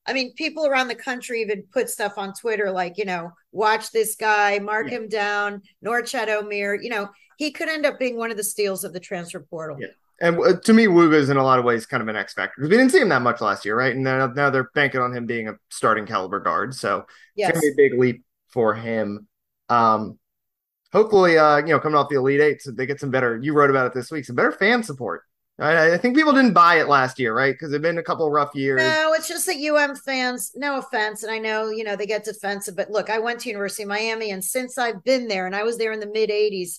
I mean, people around the country even put stuff on Twitter like, you know, watch this guy, mark yeah. him down, Norchad Omier. You know, he could end up being one of the steals of the transfer portal. Yeah. And uh, to me, Wooga is in a lot of ways kind of an X factor because we didn't see him that much last year, right? And now, now they're banking on him being a starting caliber guard, so yes. it's gonna be a big leap for him. Um, hopefully, uh, you know, coming off the Elite Eight, so they get some better. You wrote about it this week, some better fan support. I, I think people didn't buy it last year, right? Because it's been a couple rough years. No, it's just that UM fans. No offense, and I know you know they get defensive, but look, I went to University of Miami, and since I've been there, and I was there in the mid '80s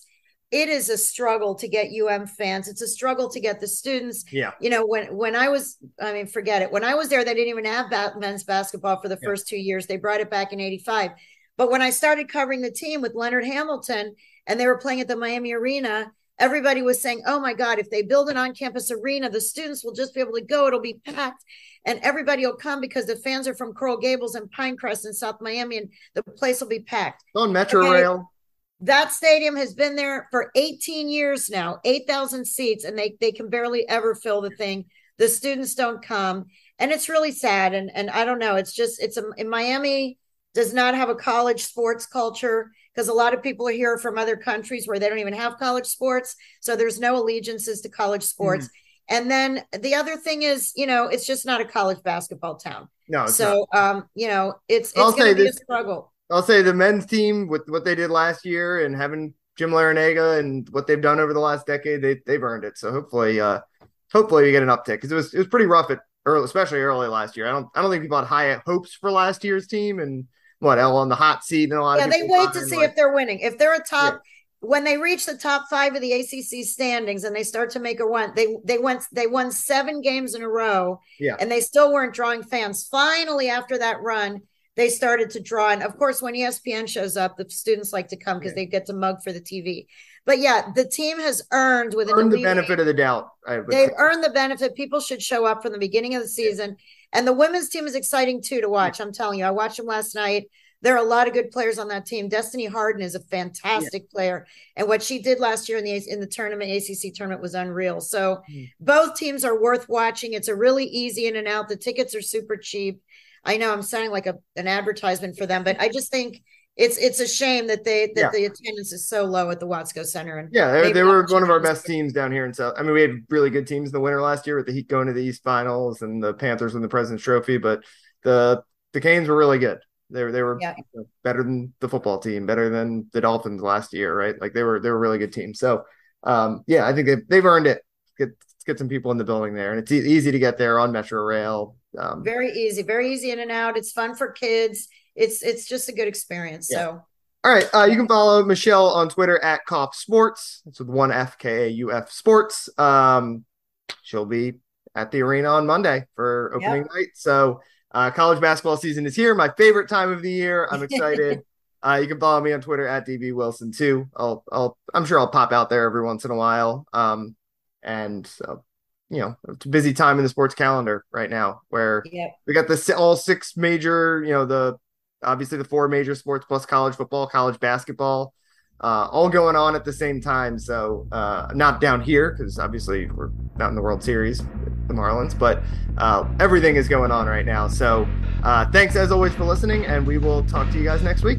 it is a struggle to get UM fans. It's a struggle to get the students. Yeah. You know, when when I was, I mean, forget it. When I was there, they didn't even have ba- men's basketball for the yeah. first two years. They brought it back in '85. But when I started covering the team with Leonard Hamilton, and they were playing at the Miami Arena, everybody was saying, "Oh my God, if they build an on-campus arena, the students will just be able to go. It'll be packed." And everybody will come because the fans are from Coral Gables and Pinecrest in South Miami, and the place will be packed. On Metro okay. Rail that stadium has been there for 18 years now 8000 seats and they they can barely ever fill the thing the students don't come and it's really sad and and i don't know it's just it's a, in miami does not have a college sports culture because a lot of people are here from other countries where they don't even have college sports so there's no allegiances to college sports mm-hmm. and then the other thing is you know it's just not a college basketball town no so not. um you know it's it's going to be this, a struggle I'll say the men's team with what they did last year and having Jim Larrañaga and what they've done over the last decade, they they've earned it. So hopefully, uh, hopefully we get an uptick because it was it was pretty rough at early, especially early last year. I don't I don't think people had high hopes for last year's team and what L on the hot seat and a lot. Yeah, they wait to see like, if they're winning. If they're a top. Yeah. When they reach the top five of the ACC standings and they start to make a run, they they went they won seven games in a row, yeah, and they still weren't drawing fans. Finally, after that run, they started to draw. And of course, when ESPN shows up, the students like to come because yeah. they get to mug for the TV. But yeah, the team has earned with earned the benefit of the doubt. They've say. earned the benefit. People should show up from the beginning of the season. Yeah. And the women's team is exciting too to watch. Yeah. I'm telling you, I watched them last night. There are a lot of good players on that team. Destiny Harden is a fantastic player, and what she did last year in the in the tournament, ACC tournament, was unreal. So mm. both teams are worth watching. It's a really easy in and out. The tickets are super cheap I know I'm sounding like a, an advertisement for them, but I just think it's it's a shame that they that yeah. the attendance is so low at the Watsco Center. And yeah, they, they were one of our best teams down here in South. I mean, we had really good teams in the winter last year with the Heat going to the East Finals and the Panthers in the President's Trophy, but the the Canes were really good. They were they were yeah. better than the football team, better than the Dolphins last year, right? Like they were they were a really good team. So um, yeah, I think they've, they've earned it. Get get some people in the building there, and it's e- easy to get there on Metro Rail. Um, very easy, very easy in and out. It's fun for kids. It's it's just a good experience. Yeah. So All right. Uh, you can follow Michelle on Twitter at Cop Sports. It's with one F K A U F Sports. Um, she'll be at the arena on Monday for opening yep. night. So uh, college basketball season is here. My favorite time of the year. I'm *laughs* excited. uh, you can follow me on Twitter at DB Wilson too. I'll, I'll, I'm sure I'll pop out there every once in a while. Um, and uh, you know, it's a busy time in the sports calendar right now where yep. we got the all six major, you know, the obviously the four major sports plus college football, college basketball, uh, all going on at the same time. So uh, not down here because obviously we're not in the World Series, the Marlins, but uh, everything is going on right now. So uh, thanks as always for listening, and we will talk to you guys next week.